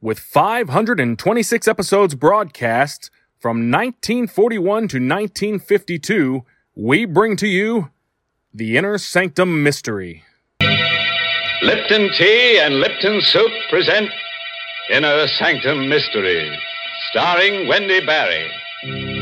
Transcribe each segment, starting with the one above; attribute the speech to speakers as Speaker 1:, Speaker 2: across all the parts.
Speaker 1: with 526 episodes broadcast from 1941 to 1952, we bring to you The Inner Sanctum Mystery.
Speaker 2: Lipton Tea and Lipton Soup present Inner Sanctum Mystery, starring Wendy Barrie.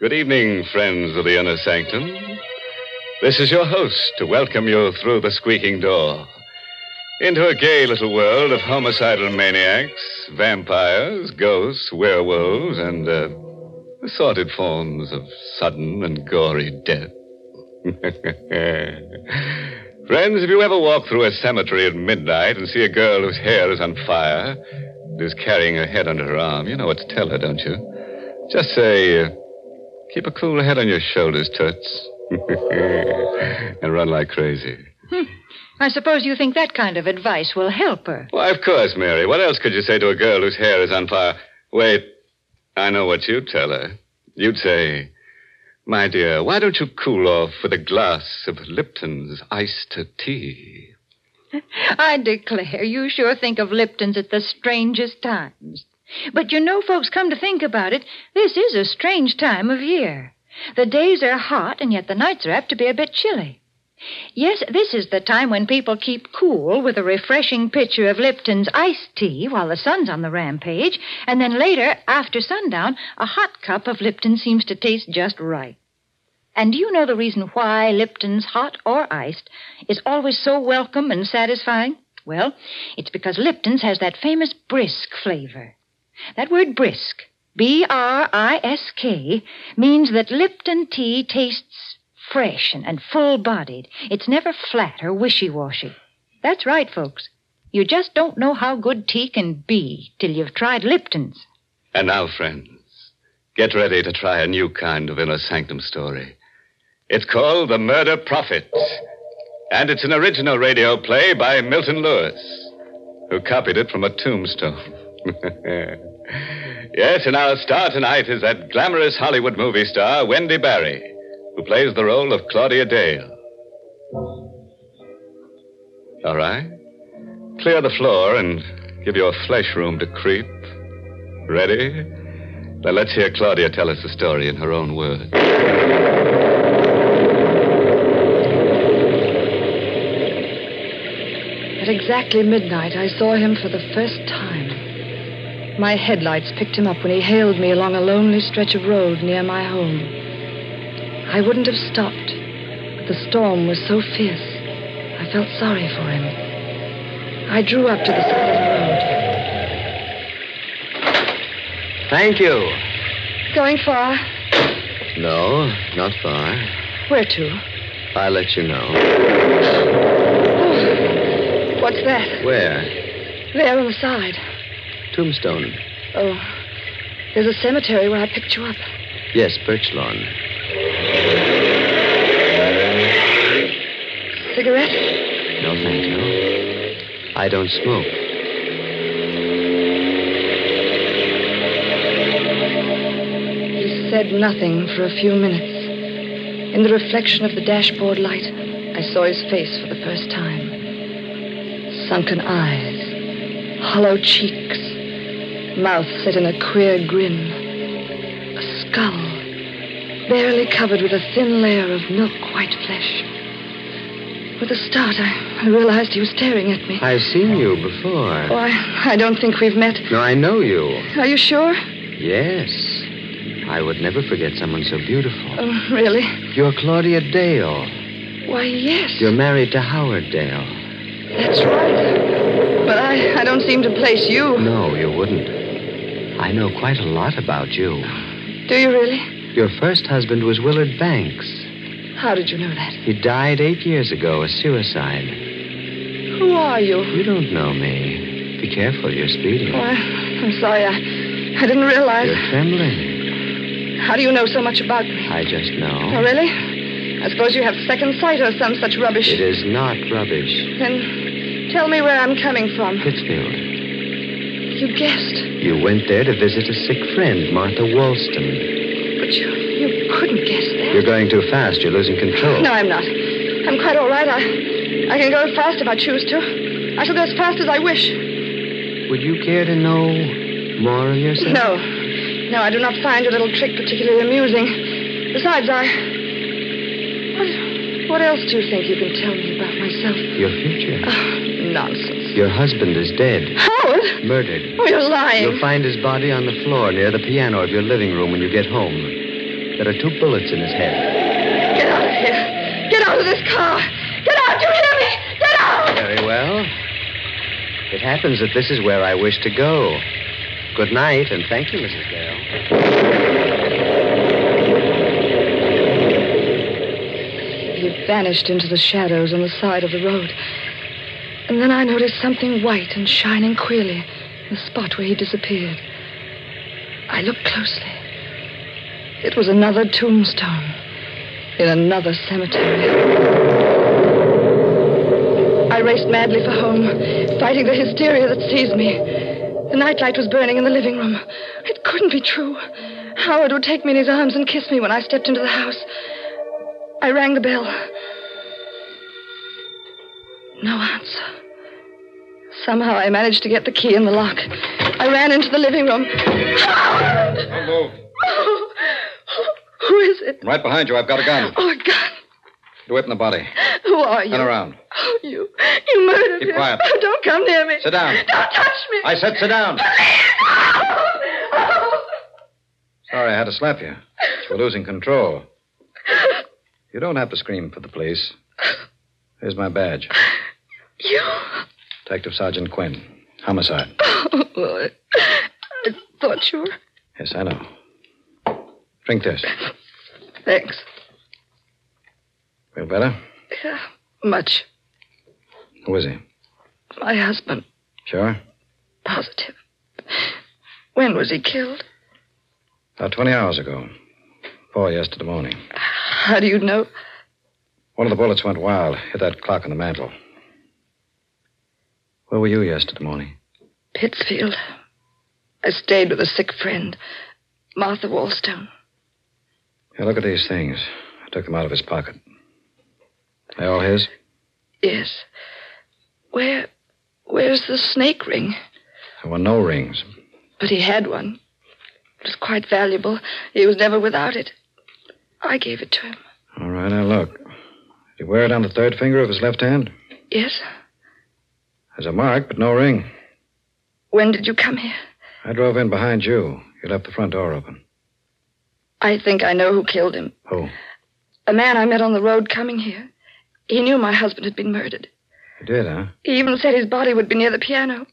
Speaker 2: Good evening, friends of the Inner Sanctum. This is your host to welcome you through the squeaking door into a gay little world of homicidal maniacs, vampires, ghosts, werewolves, and uh, assorted forms of sudden and gory death. Friends, if you ever walk through a cemetery at midnight and see a girl whose hair is on fire and is carrying her head under her arm, you know what to tell her, don't you? Just say, uh, keep a cool head on your shoulders, Toots. and run like crazy. Hmm.
Speaker 3: I suppose you think that kind of advice will help her.
Speaker 2: Why, of course, Mary. What else could you say to a girl whose hair is on fire? Wait, I know what you'd tell her. You'd say, My dear, why don't you cool off with a glass of Lipton's iced tea?
Speaker 3: I declare, you sure think of Lipton's at the strangest times. But you know, folks, come to think about it, this is a strange time of year. The days are hot, and yet the nights are apt to be a bit chilly. Yes, this is the time when people keep cool with a refreshing pitcher of Lipton's iced tea while the sun's on the rampage, and then later, after sundown, a hot cup of Lipton seems to taste just right. And do you know the reason why Lipton's hot or iced is always so welcome and satisfying? Well, it's because Lipton's has that famous brisk flavor. That word brisk, B R I S K, means that Lipton tea tastes fresh and, and full bodied. It's never flat or wishy washy. That's right, folks. You just don't know how good tea can be till you've tried Lipton's.
Speaker 2: And now, friends, get ready to try a new kind of inner sanctum story. It's called The Murder Prophet, and it's an original radio play by Milton Lewis, who copied it from a tombstone. yes, and our star tonight is that glamorous Hollywood movie star, Wendy Barrie, who plays the role of Claudia Dale. All right. Clear the floor and give your flesh room to creep. Ready? Then let's hear Claudia tell us the story in her own words.
Speaker 4: At exactly midnight, I saw him for the first time. My headlights picked him up when he hailed me along a lonely stretch of road near my home. I wouldn't have stopped, but the storm was so fierce, I felt sorry for him. I drew up to the side of the road.
Speaker 5: Thank you.
Speaker 4: Going far?
Speaker 5: No, not far.
Speaker 4: Where to?
Speaker 5: I'll let you know.
Speaker 4: Oh, what's that?
Speaker 5: Where?
Speaker 4: There on the side.
Speaker 5: Tombstone.
Speaker 4: Oh, there's a cemetery where I picked you up.
Speaker 5: Yes, Birch Lawn.
Speaker 4: Cigarette?
Speaker 5: No, thank you. I don't smoke.
Speaker 4: He said nothing for a few minutes. In the reflection of the dashboard light, I saw his face for the first time. Sunken eyes, hollow cheeks, mouth set in a queer grin, a skull, barely covered with a thin layer of milk white flesh. With a start, I, I realized he was staring at me.
Speaker 5: I've seen you before.
Speaker 4: Oh, I, I don't think we've met.
Speaker 5: No, I know you.
Speaker 4: Are you sure?
Speaker 5: Yes. I would never forget someone so beautiful.
Speaker 4: Oh, really?
Speaker 5: You're Claudia Dale.
Speaker 4: Why, yes.
Speaker 5: You're married to Howard Dale.
Speaker 4: That's right. But I, I don't seem to place you.
Speaker 5: No, you wouldn't. I know quite a lot about you.
Speaker 4: Do you really?
Speaker 5: Your first husband was Willard Banks.
Speaker 4: How did you know that?
Speaker 5: He died eight years ago, a suicide.
Speaker 4: Who are you?
Speaker 5: You don't know me. Be careful, you're speeding.
Speaker 4: Oh, I, I'm sorry. I, I didn't realize.
Speaker 5: You're trembling.
Speaker 4: How do you know so much about me?
Speaker 5: I just know.
Speaker 4: Oh, really? I suppose you have second sight or some such rubbish.
Speaker 5: It is not rubbish.
Speaker 4: Then tell me where I'm coming from.
Speaker 5: Pittsfield.
Speaker 4: You guessed.
Speaker 5: You went there to visit a sick friend, Martha Wallstone.
Speaker 4: But you, you couldn't guess that.
Speaker 5: You're going too fast. You're losing control.
Speaker 4: No, I'm not. I'm quite all right. I, I can go fast if I choose to. I shall go as fast as I wish.
Speaker 5: Would you care to know more of yourself?
Speaker 4: No. No, I do not find your little trick particularly amusing. Besides, I. What, what else do you think you can tell me about myself?
Speaker 5: Your future.
Speaker 4: Oh, nonsense.
Speaker 5: Your husband is dead.
Speaker 4: Howard?
Speaker 5: Murdered.
Speaker 4: Oh, you're lying.
Speaker 5: You'll find his body on the floor near the piano of your living room when you get home. There are two bullets in his head.
Speaker 4: Get out of here. Get out of this car. Get out. You hear me? Get out.
Speaker 5: Very well. It happens that this is where I wish to go. Good night, and thank you, Mrs. Dale.
Speaker 4: He vanished into the shadows on the side of the road. And then I noticed something white and shining queerly in the spot where he disappeared. I looked closely. It was another tombstone in another cemetery. I raced madly for home, fighting the hysteria that seized me. The nightlight was burning in the living room. It couldn't be true. Howard would take me in his arms and kiss me when I stepped into the house. I rang the bell. No answer. Somehow I managed to get the key in the lock. I ran into the living room.
Speaker 6: Don't move.
Speaker 4: Oh, who is it?
Speaker 6: Right behind you, I've got a gun.
Speaker 4: Oh, God.
Speaker 6: Do it in the body.
Speaker 4: Who are you?
Speaker 6: Turn around.
Speaker 4: Oh, you. You murdered
Speaker 6: Keep
Speaker 4: him.
Speaker 6: quiet.
Speaker 4: Oh, don't come near me.
Speaker 6: Sit down.
Speaker 4: Don't touch me.
Speaker 6: I said sit down.
Speaker 4: Oh.
Speaker 6: Sorry I had to slap you. You were losing control. You don't have to scream for the police. Here's my badge.
Speaker 4: You.
Speaker 6: Detective Sergeant Quinn. Homicide.
Speaker 4: Oh, I thought you were.
Speaker 6: Yes, I know. Drink this.
Speaker 4: Thanks.
Speaker 6: Feel better?
Speaker 4: Yeah, much.
Speaker 6: Who is he?
Speaker 4: My husband.
Speaker 6: Sure?
Speaker 4: Positive. When was he killed?
Speaker 6: About 20 hours ago. Four yesterday morning.
Speaker 4: How do you know?
Speaker 6: One of the bullets went wild, hit that clock on the mantel. Where were you yesterday morning?
Speaker 4: Pittsfield. I stayed with a sick friend, Martha Wallstone.
Speaker 6: Here, look at these things. I took them out of his pocket. They all his?
Speaker 4: Yes. Where. Where's the snake ring?
Speaker 6: There were no rings.
Speaker 4: But he had one. It was quite valuable. He was never without it. I gave it to him.
Speaker 6: All right, now look. Did he wear it on the third finger of his left hand?
Speaker 4: Yes.
Speaker 6: There's a mark, but no ring.
Speaker 4: When did you come here?
Speaker 6: I drove in behind you. You left the front door open.
Speaker 4: I think I know who killed him.
Speaker 6: Who?
Speaker 4: A man I met on the road coming here. He knew my husband had been murdered.
Speaker 6: You did, huh?
Speaker 4: He even said his body would be near the piano.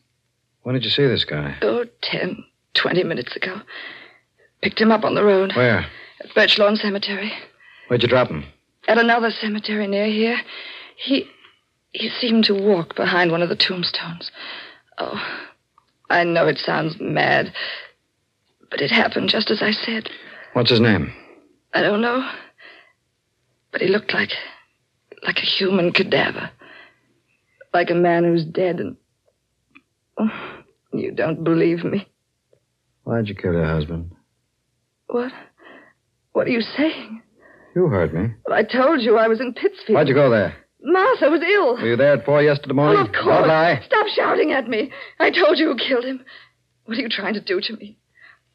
Speaker 6: When did you see this guy?
Speaker 4: Oh, ten, twenty minutes ago. Picked him up on the road
Speaker 6: Where?
Speaker 4: at Birch Lawn Cemetery.
Speaker 6: Where'd you drop him?
Speaker 4: At another cemetery near here. He he seemed to walk behind one of the tombstones. Oh, I know it sounds mad, but it happened just as I said.
Speaker 6: What's his name?
Speaker 4: I don't know. But he looked like like a human cadaver. Like a man who's dead and oh, you don't believe me.
Speaker 6: Why'd you kill your husband?
Speaker 4: What? What are you saying?
Speaker 6: You heard me.
Speaker 4: Well, I told you I was in Pittsfield.
Speaker 6: Why'd you go there?
Speaker 4: Martha was ill.
Speaker 6: Were you there at four yesterday morning?
Speaker 4: Well, of course.
Speaker 6: Don't lie.
Speaker 4: Stop shouting at me. I told you who killed him. What are you trying to do to me?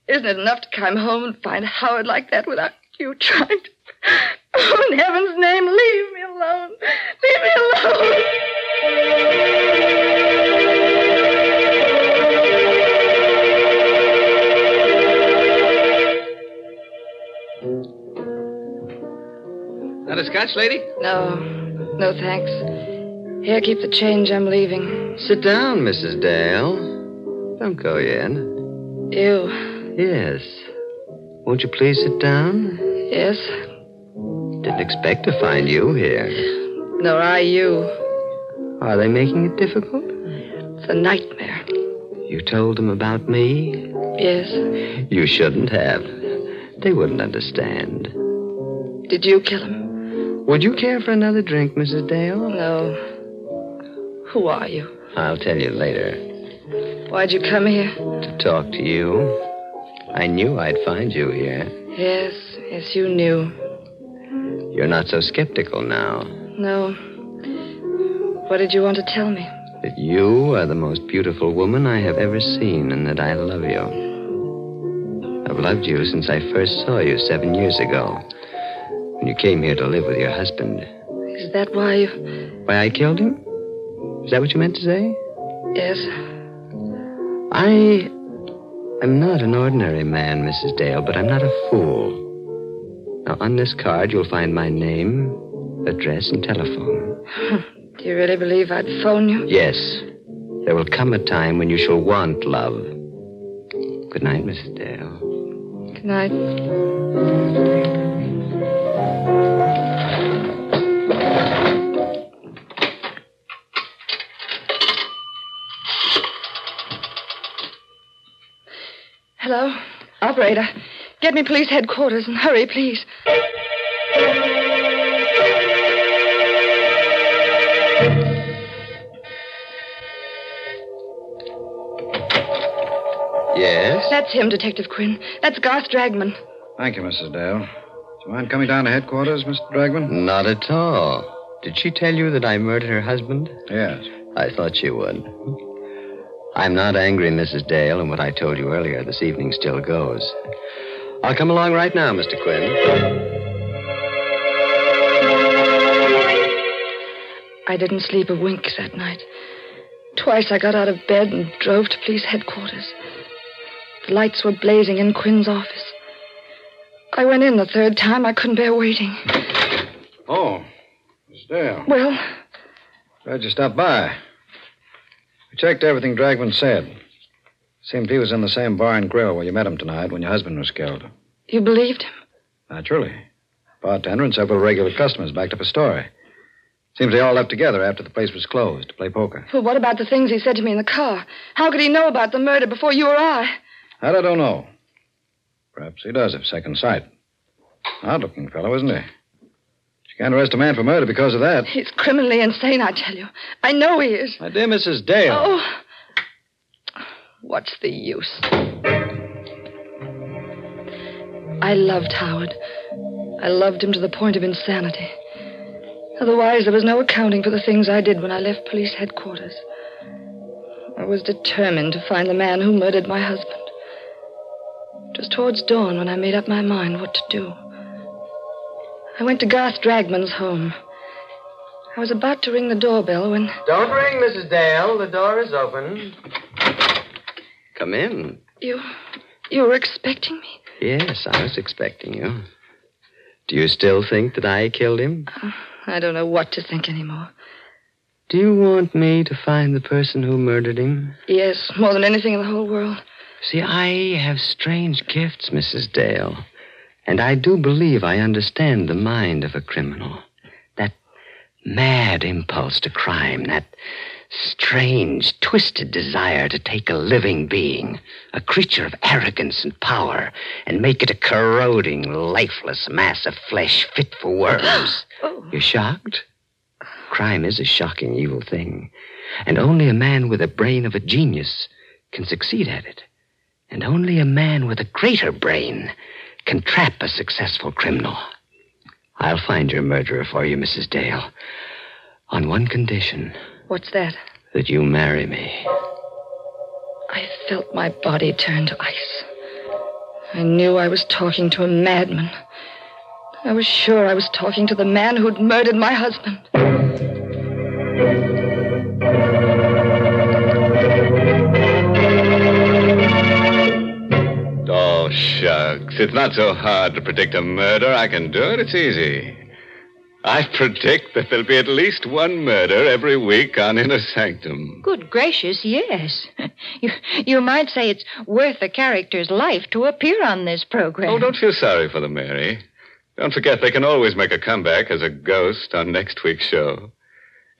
Speaker 4: Isn't it enough to come home and find Howard like that without you trying to. Oh, in heaven's name, leave me alone. Leave me alone.
Speaker 6: Not a scotch, lady?
Speaker 4: No, no thanks. Here, keep the change. I'm leaving.
Speaker 5: Sit down, Mrs. Dale. Don't go yet.
Speaker 4: You.
Speaker 5: Yes. Won't you please sit down?
Speaker 4: Yes.
Speaker 5: Didn't expect to find you here.
Speaker 4: Nor I you.
Speaker 5: Are they making it difficult?
Speaker 4: It's a nightmare.
Speaker 5: You told them about me?
Speaker 4: Yes.
Speaker 5: You shouldn't have. They wouldn't understand.
Speaker 4: Did you kill him?
Speaker 5: Would you care for another drink, Mrs. Dale?
Speaker 4: No. Who are you?
Speaker 5: I'll tell you later.
Speaker 4: Why'd you come here?
Speaker 5: To talk to you. I knew I'd find you here.
Speaker 4: Yes, yes, you knew.
Speaker 5: You're not so skeptical now.
Speaker 4: No. What did you want to tell me?
Speaker 5: That you are the most beautiful woman I have ever seen and that I love you. I've loved you since I first saw you seven years ago. When you came here to live with your husband.
Speaker 4: Is that why you.
Speaker 5: Why I killed him? Is that what you meant to say?
Speaker 4: Yes.
Speaker 5: I am not an ordinary man, Mrs. Dale, but I'm not a fool. Now, on this card, you'll find my name, address, and telephone. Hmm.
Speaker 4: Do you really believe I'd phone you?
Speaker 5: Yes. There will come a time when you shall want love. Good night, Mrs. Dale.
Speaker 4: Good night. Hello? Operator, get me police headquarters and hurry, please.
Speaker 5: Yes?
Speaker 4: That's him, Detective Quinn. That's Garth Dragman.
Speaker 6: Thank you, Mrs. Dale. Do you mind coming down to headquarters, Mr. Dragman?
Speaker 5: Not at all. Did she tell you that I murdered her husband?
Speaker 6: Yes.
Speaker 5: I thought she would. I'm not angry, Mrs. Dale, and what I told you earlier this evening still goes. I'll come along right now, Mr. Quinn.
Speaker 4: I didn't sleep a wink that night. Twice I got out of bed and drove to police headquarters. The lights were blazing in Quinn's office. I went in the third time. I couldn't bear waiting.
Speaker 6: Oh, Miss Dale.
Speaker 4: Well,
Speaker 6: Glad you stopped by. We checked everything Dragman said. Seemed he was in the same bar and grill where you met him tonight when your husband was killed.
Speaker 4: you believed him?
Speaker 6: Naturally. Bartender and several regular customers backed up a story. Seems they all left together after the place was closed to play poker.
Speaker 4: Well, what about the things he said to me in the car? How could he know about the murder before you or I?
Speaker 6: That I don't know. Perhaps he does have second sight. Odd looking fellow, isn't he? She can't arrest a man for murder because of that.
Speaker 4: He's criminally insane, I tell you. I know he is.
Speaker 6: My dear Mrs. Dale.
Speaker 4: Oh. What's the use? I loved Howard. I loved him to the point of insanity. Otherwise, there was no accounting for the things I did when I left police headquarters. I was determined to find the man who murdered my husband. It was towards dawn when I made up my mind what to do. I went to Garth Dragman's home. I was about to ring the doorbell when.
Speaker 5: Don't ring, Mrs. Dale. The door is open. Come in.
Speaker 4: You. You were expecting me?
Speaker 5: Yes, I was expecting you. Do you still think that I killed him?
Speaker 4: Uh, I don't know what to think anymore.
Speaker 5: Do you want me to find the person who murdered him?
Speaker 4: Yes, more than anything in the whole world.
Speaker 5: See, I have strange gifts, Mrs. Dale. And I do believe I understand the mind of a criminal. That mad impulse to crime, that strange, twisted desire to take a living being, a creature of arrogance and power, and make it a corroding, lifeless mass of flesh fit for worms.
Speaker 4: Oh.
Speaker 5: You're shocked? Crime is a shocking, evil thing. And only a man with the brain of a genius can succeed at it. And only a man with a greater brain can trap a successful criminal. I'll find your murderer for you, Mrs. Dale. On one condition
Speaker 4: What's that?
Speaker 5: that you marry me.
Speaker 4: I felt my body turn to ice. I knew I was talking to a madman. I was sure I was talking to the man who'd murdered my husband.
Speaker 2: Shucks. It's not so hard to predict a murder. I can do it. It's easy. I predict that there'll be at least one murder every week on Inner Sanctum.
Speaker 3: Good gracious, yes. you, you might say it's worth a character's life to appear on this program.
Speaker 2: Oh, don't feel sorry for them, Mary. Don't forget they can always make a comeback as a ghost on next week's show.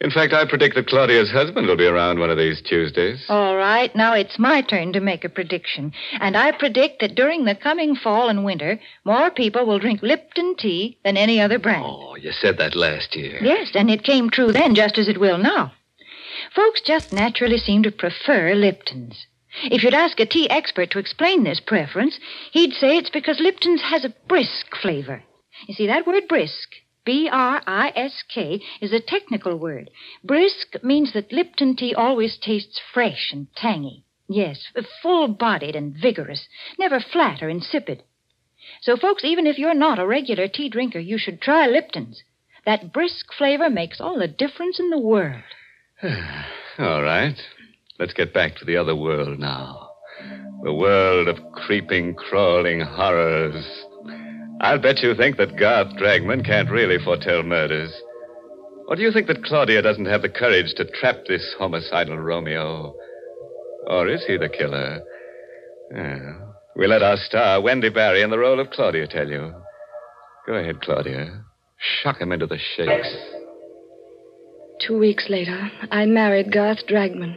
Speaker 2: In fact, I predict that Claudia's husband will be around one of these Tuesdays.
Speaker 3: All right, now it's my turn to make a prediction. And I predict that during the coming fall and winter, more people will drink Lipton tea than any other brand.
Speaker 2: Oh, you said that last year.
Speaker 3: Yes, and it came true then just as it will now. Folks just naturally seem to prefer Lipton's. If you'd ask a tea expert to explain this preference, he'd say it's because Lipton's has a brisk flavor. You see, that word brisk, B R I S K, is a technical word. Brisk means that Lipton tea always tastes fresh and tangy. Yes, full bodied and vigorous, never flat or insipid. So, folks, even if you're not a regular tea drinker, you should try Lipton's. That brisk flavor makes all the difference in the world.
Speaker 2: All right. Let's get back to the other world now. The world of creeping, crawling horrors. I'll bet you think that Garth Dragman can't really foretell murders. Or do you think that Claudia doesn't have the courage to trap this homicidal Romeo? Or is he the killer? Well, we let our star, Wendy Barrie, in the role of Claudia tell you. Go ahead, Claudia. Shock him into the shakes.
Speaker 4: Two weeks later, I married Garth Dragman.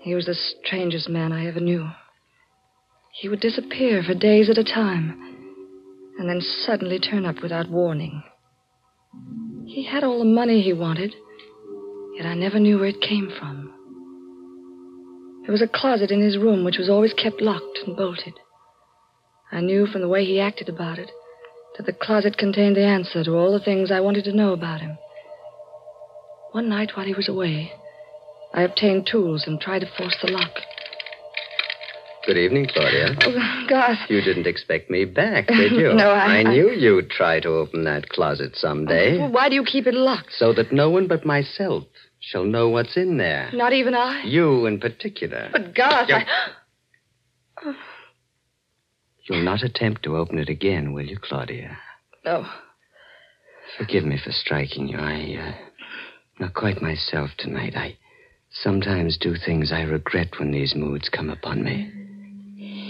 Speaker 4: He was the strangest man I ever knew. He would disappear for days at a time, and then suddenly turn up without warning. He had all the money he wanted, yet I never knew where it came from. There was a closet in his room which was always kept locked and bolted. I knew from the way he acted about it that the closet contained the answer to all the things I wanted to know about him. One night while he was away, I obtained tools and tried to force the lock.
Speaker 5: Good evening, Claudia.
Speaker 4: Oh, Garth.
Speaker 5: You didn't expect me back, did you?
Speaker 4: No, I- I-
Speaker 5: knew you'd try to open that closet someday.
Speaker 4: Well, why do you keep it locked?
Speaker 5: So that no one but myself shall know what's in there.
Speaker 4: Not even I.
Speaker 5: You in particular.
Speaker 4: But Garth,
Speaker 5: You-
Speaker 4: I...
Speaker 5: You'll not attempt to open it again, will you, Claudia?
Speaker 4: No.
Speaker 5: Forgive me for striking you. I, uh, not quite myself tonight. I sometimes do things I regret when these moods come upon me.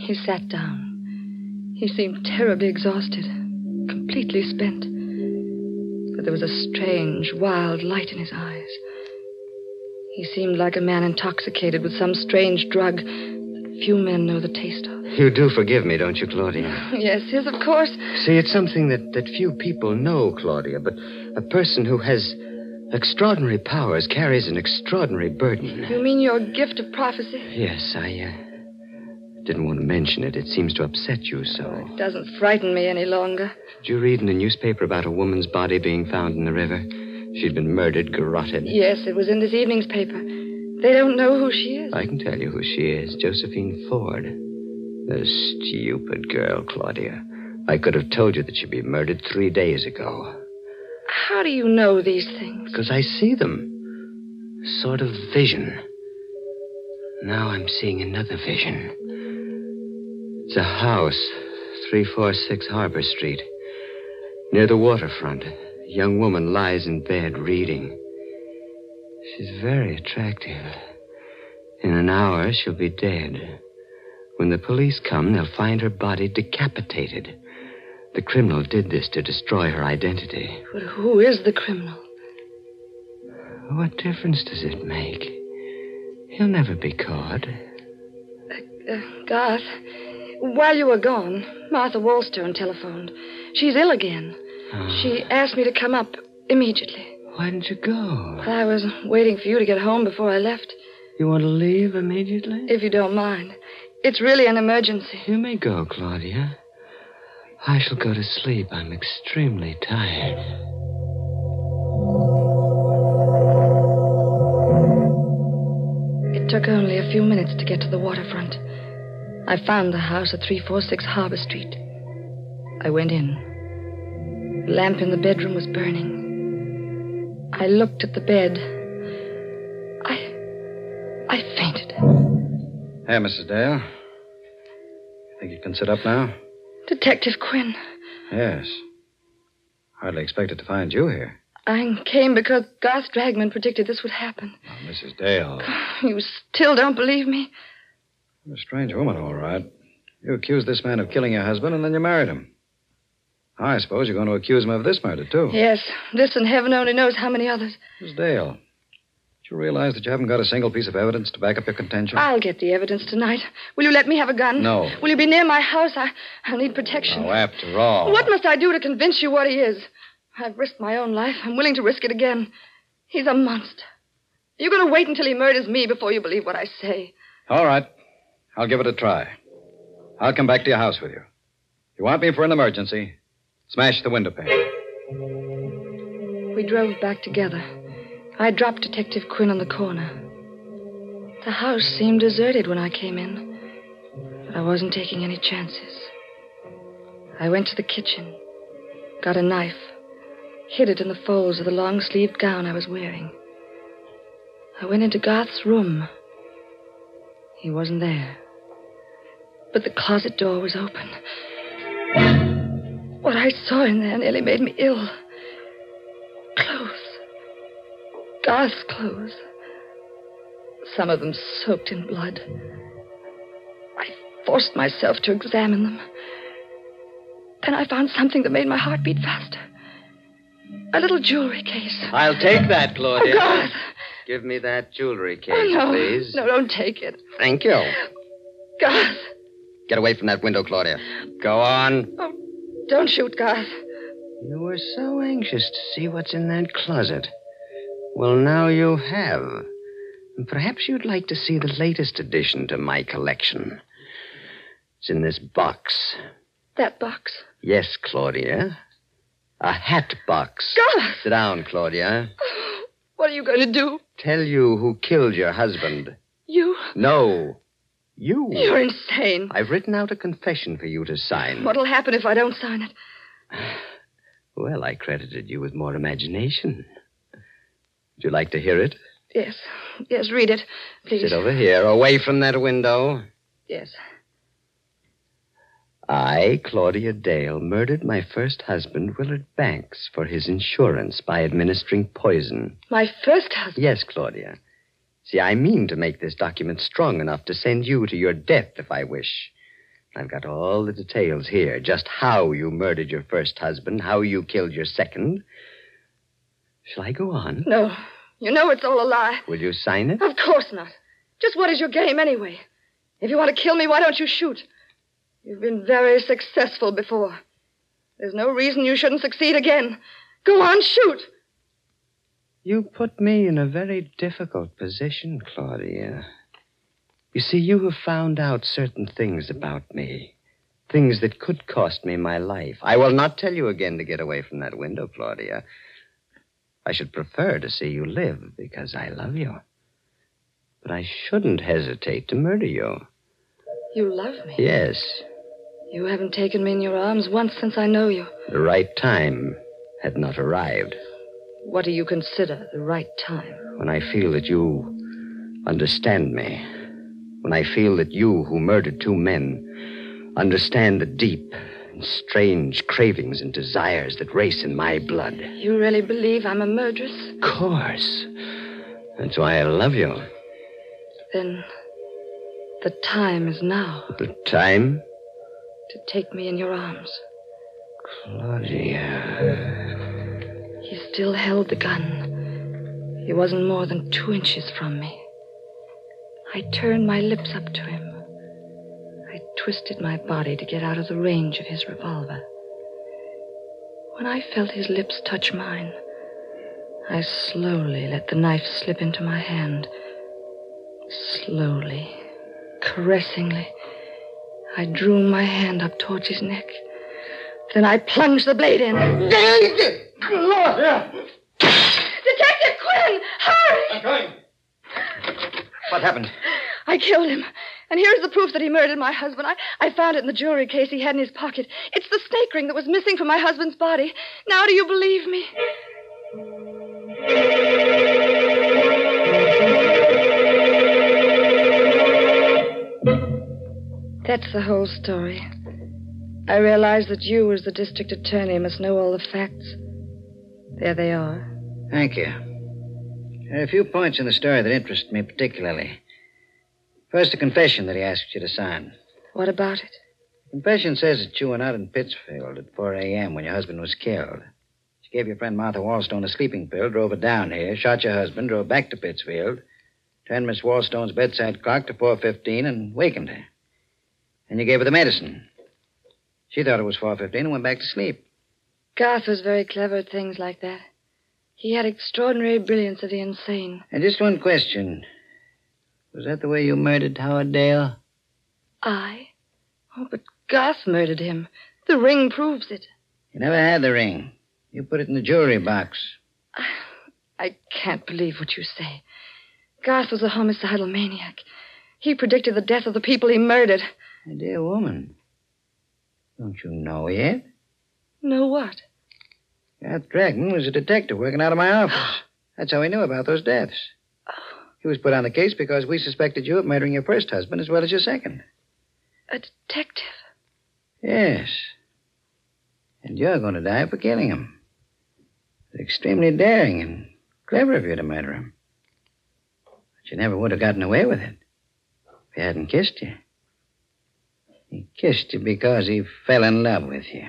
Speaker 4: He sat down. He seemed terribly exhausted, completely spent. But there was a strange, wild light in his eyes. He seemed like a man intoxicated with some strange drug that few men know the taste of.
Speaker 5: You do forgive me, don't you, Claudia?
Speaker 4: Yes, yes, of course.
Speaker 5: See, it's something that, that few people know, Claudia, but a person who has extraordinary powers carries an extraordinary burden.
Speaker 4: You mean your gift of prophecy?
Speaker 5: Yes, I uh, didn't want to mention it. It seems to upset you so.
Speaker 4: It doesn't frighten me any longer.
Speaker 5: Did you read in the newspaper about a woman's body being found in the river? She'd been murdered, garroted.
Speaker 4: Yes, it was in this evening's paper. They don't know who she is.
Speaker 5: I can tell you who she is Josephine Ford. The stupid girl, Claudia. I could have told you that she'd be murdered three days ago.
Speaker 4: How do you know these things?
Speaker 5: Because I see them. Sort of vision. Now I'm seeing another vision. It's a house, 346 Harbor Street. Near the waterfront. A young woman lies in bed reading. She's very attractive. In an hour, she'll be dead. When the police come, they'll find her body decapitated. The criminal did this to destroy her identity.
Speaker 4: But who is the criminal?
Speaker 5: What difference does it make? He'll never be caught.
Speaker 4: Uh, Garth, while you were gone, Martha Wallstone telephoned. She's ill again.
Speaker 5: Oh,
Speaker 4: She asked me to come up immediately.
Speaker 5: Why didn't you go?
Speaker 4: Well, I was waiting for you to get home before I left,
Speaker 5: You want to leave immediately?
Speaker 4: if you don't mind. It's really an emergency.
Speaker 5: You may go, Claudia. I shall go to sleep. I'm extremely tired.
Speaker 4: It took only a few minutes to get to the waterfront. I found the house at 346 Harbor Street. I went in. The lamp in the bedroom was burning. I looked at the bed. I. I fainted.
Speaker 6: Hey, Mrs. Dale. Think you can sit up now?
Speaker 4: Detective Quinn.
Speaker 6: Yes. Hardly expected to find you here.
Speaker 4: I came because Garth Dragman predicted this would happen.
Speaker 6: Oh, Mrs. Dale.
Speaker 4: You still don't believe me?
Speaker 6: You're a strange woman, all right. You accused this man of killing your husband, and then you married him. I suppose you're going to accuse him of this murder, too.
Speaker 4: Yes, this and heaven only knows how many others.
Speaker 6: Miss Dale, do you realize that you haven't got a single piece of evidence to back up your contention?
Speaker 4: I'll get the evidence tonight. Will you let me have a gun?
Speaker 6: No.
Speaker 4: Will you be near my house? I, I'll need protection.
Speaker 6: Oh, after all.
Speaker 4: What must I do to convince you what he is? I've risked my own life. I'm willing to risk it again. He's a monster. You're going to wait until he murders me before you believe what I say.
Speaker 6: All right. I'll give it a try. I'll come back to your house with you. If you want me for an emergency, smash the window pane.
Speaker 4: We drove back together. I dropped Detective Quinn on the corner. The house seemed deserted when I came in, but I wasn't taking any chances. I went to the kitchen, got a knife, hid it in the folds of the long sleeved gown I was wearing. I went into Garth's room. He wasn't there. But the closet door was open. What I saw in there nearly made me ill. Clothes. Garth's clothes. Some of them soaked in blood. I forced myself to examine them. Then I found something that made my heart beat faster. A little jewelry case.
Speaker 5: I'll take that, Claudia.
Speaker 4: Oh, Garth!
Speaker 5: Give me that jewelry case,
Speaker 4: Oh, no.
Speaker 5: please.
Speaker 4: No, don't take it.
Speaker 5: Thank you.
Speaker 4: Garth!
Speaker 5: Get away from that window, Claudia. Go on.
Speaker 4: Oh, don't shoot, Garth.
Speaker 5: You were so anxious to see what's in that closet. Well, now you have. And perhaps you'd like to see the latest addition to my collection. It's in this box.
Speaker 4: That box.
Speaker 5: Yes, Claudia. A hat box.
Speaker 4: Garth!
Speaker 5: Sit down, Claudia.
Speaker 4: What are you going to do?
Speaker 5: Tell you who killed your husband.
Speaker 4: You?
Speaker 5: No. You.
Speaker 4: You're insane.
Speaker 5: I've written out a confession for you to sign.
Speaker 4: What'll happen if I don't sign it?
Speaker 5: Well, I credited you with more imagination. Would you like to hear it?
Speaker 4: Yes. Yes, read it, please.
Speaker 5: Sit over here, away from that window.
Speaker 4: Yes.
Speaker 5: I, Claudia Dale, murdered my first husband, Willard Banks, for his insurance by administering poison.
Speaker 4: My first husband.
Speaker 5: Yes, Claudia. See, I mean to make this document strong enough to send you to your death if I wish. I've got all the details here just how you murdered your first husband, how you killed your second. Shall I go on?
Speaker 4: No. You know it's all a lie.
Speaker 5: Will you sign it?
Speaker 4: Of course not. Just what is your game, anyway? If you want to kill me, why don't you shoot? You've been very successful before. There's no reason you shouldn't succeed again. Go on, shoot.
Speaker 5: You put me in a very difficult position, Claudia. You see, you have found out certain things about me. Things that could cost me my life. I will not tell you again to get away from that window, Claudia. I should prefer to see you live because I love you. But I shouldn't hesitate to murder you.
Speaker 4: You love me.
Speaker 5: Yes,
Speaker 4: You haven't taken me in your arms once since I know you.
Speaker 5: the right time had not arrived.
Speaker 4: What do you consider the right time?
Speaker 5: When I feel that you understand me. When I feel that you, who murdered two men, understand the deep and strange cravings and desires that race in my blood.
Speaker 4: You really believe I'm a murderess?
Speaker 5: Of course. That's why I love you.
Speaker 4: Then the time is now
Speaker 5: The time?
Speaker 4: to take me in your arms.
Speaker 5: Claudia.
Speaker 4: He still held the gun. He wasn't more than two inches from me. I turned my lips up to him. I twisted my body to get out of the range of his revolver. When I felt his lips touch mine, I slowly let the knife slip into my hand. Slowly, caressingly, I drew my hand up towards his neck. Then I plunged the blade in. Detective Quinn! Hurry! I'm coming.
Speaker 6: What happened?
Speaker 4: I killed him. And here's the proof that he murdered my husband. I, I found it in the jewelry case he had in his pocket. It's the snake ring that was missing from my husband's body. Now do you believe me? That's the whole story. I realize that you, as the district attorney, must know all the facts. There they are.
Speaker 6: Thank you. There are a few points in the story that interest me particularly. First, a confession that he asked you to sign.
Speaker 4: What about it?
Speaker 6: Confession says that you went out in Pittsfield at 4 a.m. when your husband was killed. She gave your friend Martha Wallstone a sleeping pill, drove her down here, shot your husband, drove back to Pittsfield, turned Miss Wallstone's bedside clock to 4.15 and wakened her. Then you gave her the medicine. She thought it was 4.15 and went back to sleep.
Speaker 4: Garth was very clever at things like that. He had extraordinary brilliance of the insane.
Speaker 6: And just one question. Was that the way you murdered Howard Dale?
Speaker 4: I? Oh, but Garth murdered him. The ring proves it.
Speaker 6: You never had the ring. You put it in the jewelry box.
Speaker 4: I I can't believe what you say. Garth was a homicidal maniac. He predicted the death of the people he murdered.
Speaker 6: My dear woman. Don't you know yet?
Speaker 4: Know what?
Speaker 6: That Dragman was a detective working out of my office. That's how he knew about those deaths. Oh. He was put on the case because we suspected you of murdering your first husband as well as your second.
Speaker 4: A detective.
Speaker 6: Yes. And you're going to die for killing him. It's extremely daring and clever of you to murder him. But you never would have gotten away with it if he hadn't kissed you. He kissed you because he fell in love with you.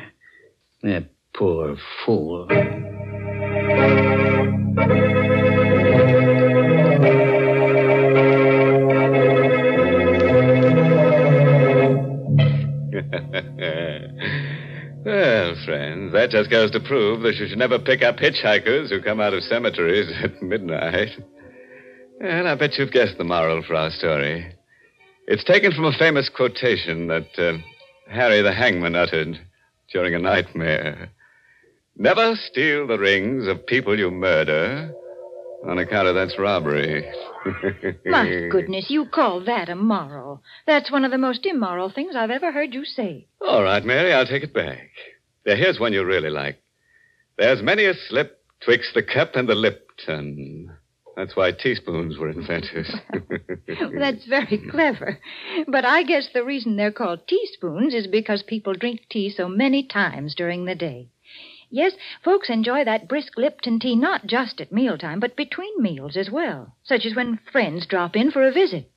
Speaker 6: That poor fool.
Speaker 2: well, friends, that just goes to prove that you should never pick up hitchhikers who come out of cemeteries at midnight. And I bet you've guessed the moral for our story. It's taken from a famous quotation that uh, Harry the Hangman uttered during a nightmare. Never steal the rings of people you murder on account of that's robbery.
Speaker 3: My goodness, you call that a moral. That's one of the most immoral things I've ever heard you say.
Speaker 2: All right, Mary, I'll take it back. Now, here's one you really like. There's many a slip twixt the cup and the Lipton. That's why teaspoons were invented.
Speaker 3: That's very clever. But I guess the reason they're called teaspoons is because people drink tea so many times during the day. Yes, folks enjoy that brisk Lipton tea not just at mealtime, but between meals as well, such as when friends drop in for a visit.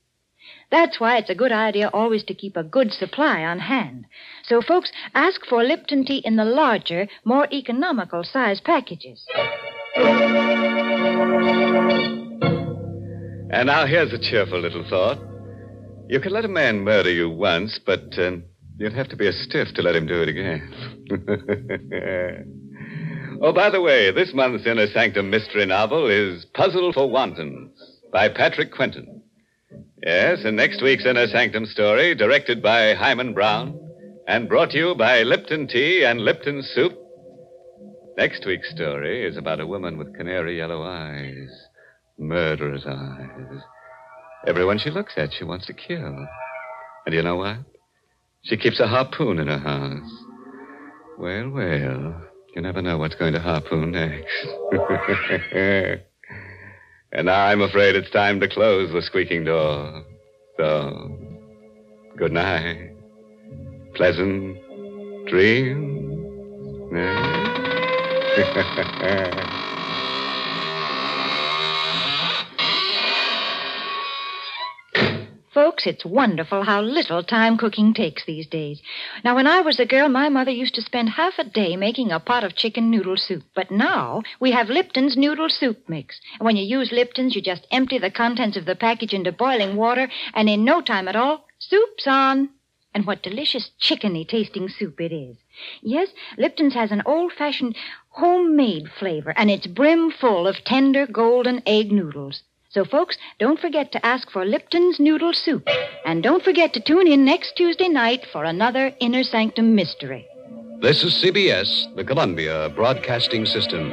Speaker 3: That's why it's a good idea always to keep a good supply on hand. So, folks, ask for Lipton tea in the larger, more economical size packages.
Speaker 2: And now here's a cheerful little thought. You could let a man murder you once, but um, you'd have to be a stiff to let him do it again. oh, by the way, this month's Inner Sanctum mystery novel is Puzzle for Wantons by Patrick Quentin. Yes, and next week's Inner Sanctum story, directed by Himan Brown and brought to you by Lipton Tea and Lipton Soup. Next week's story is about a woman with canary yellow eyes, murderous eyes. Everyone she looks at, she wants to kill. And you know what? She keeps a harpoon in her house. Well, well, you never know what's going to harpoon next. and now I'm afraid it's time to close the squeaking door. So, good night. Pleasant dreams.
Speaker 3: Folks, it's wonderful how little time cooking takes these days. Now, when I was a girl, my mother used to spend half a day making a pot of chicken noodle soup. But now we have Lipton's noodle soup mix. And when you use Lipton's, you just empty the contents of the package into boiling water, and in no time at all, soup's on. And what delicious chickeny tasting soup it is. Yes, Lipton's has an old fashioned homemade flavor, and it's brim full of tender golden egg noodles. So, folks, don't forget to ask for Lipton's Noodle Soup. And don't forget to tune in next Tuesday night for another Inner Sanctum Mystery.
Speaker 5: This is CBS, the Columbia Broadcasting System.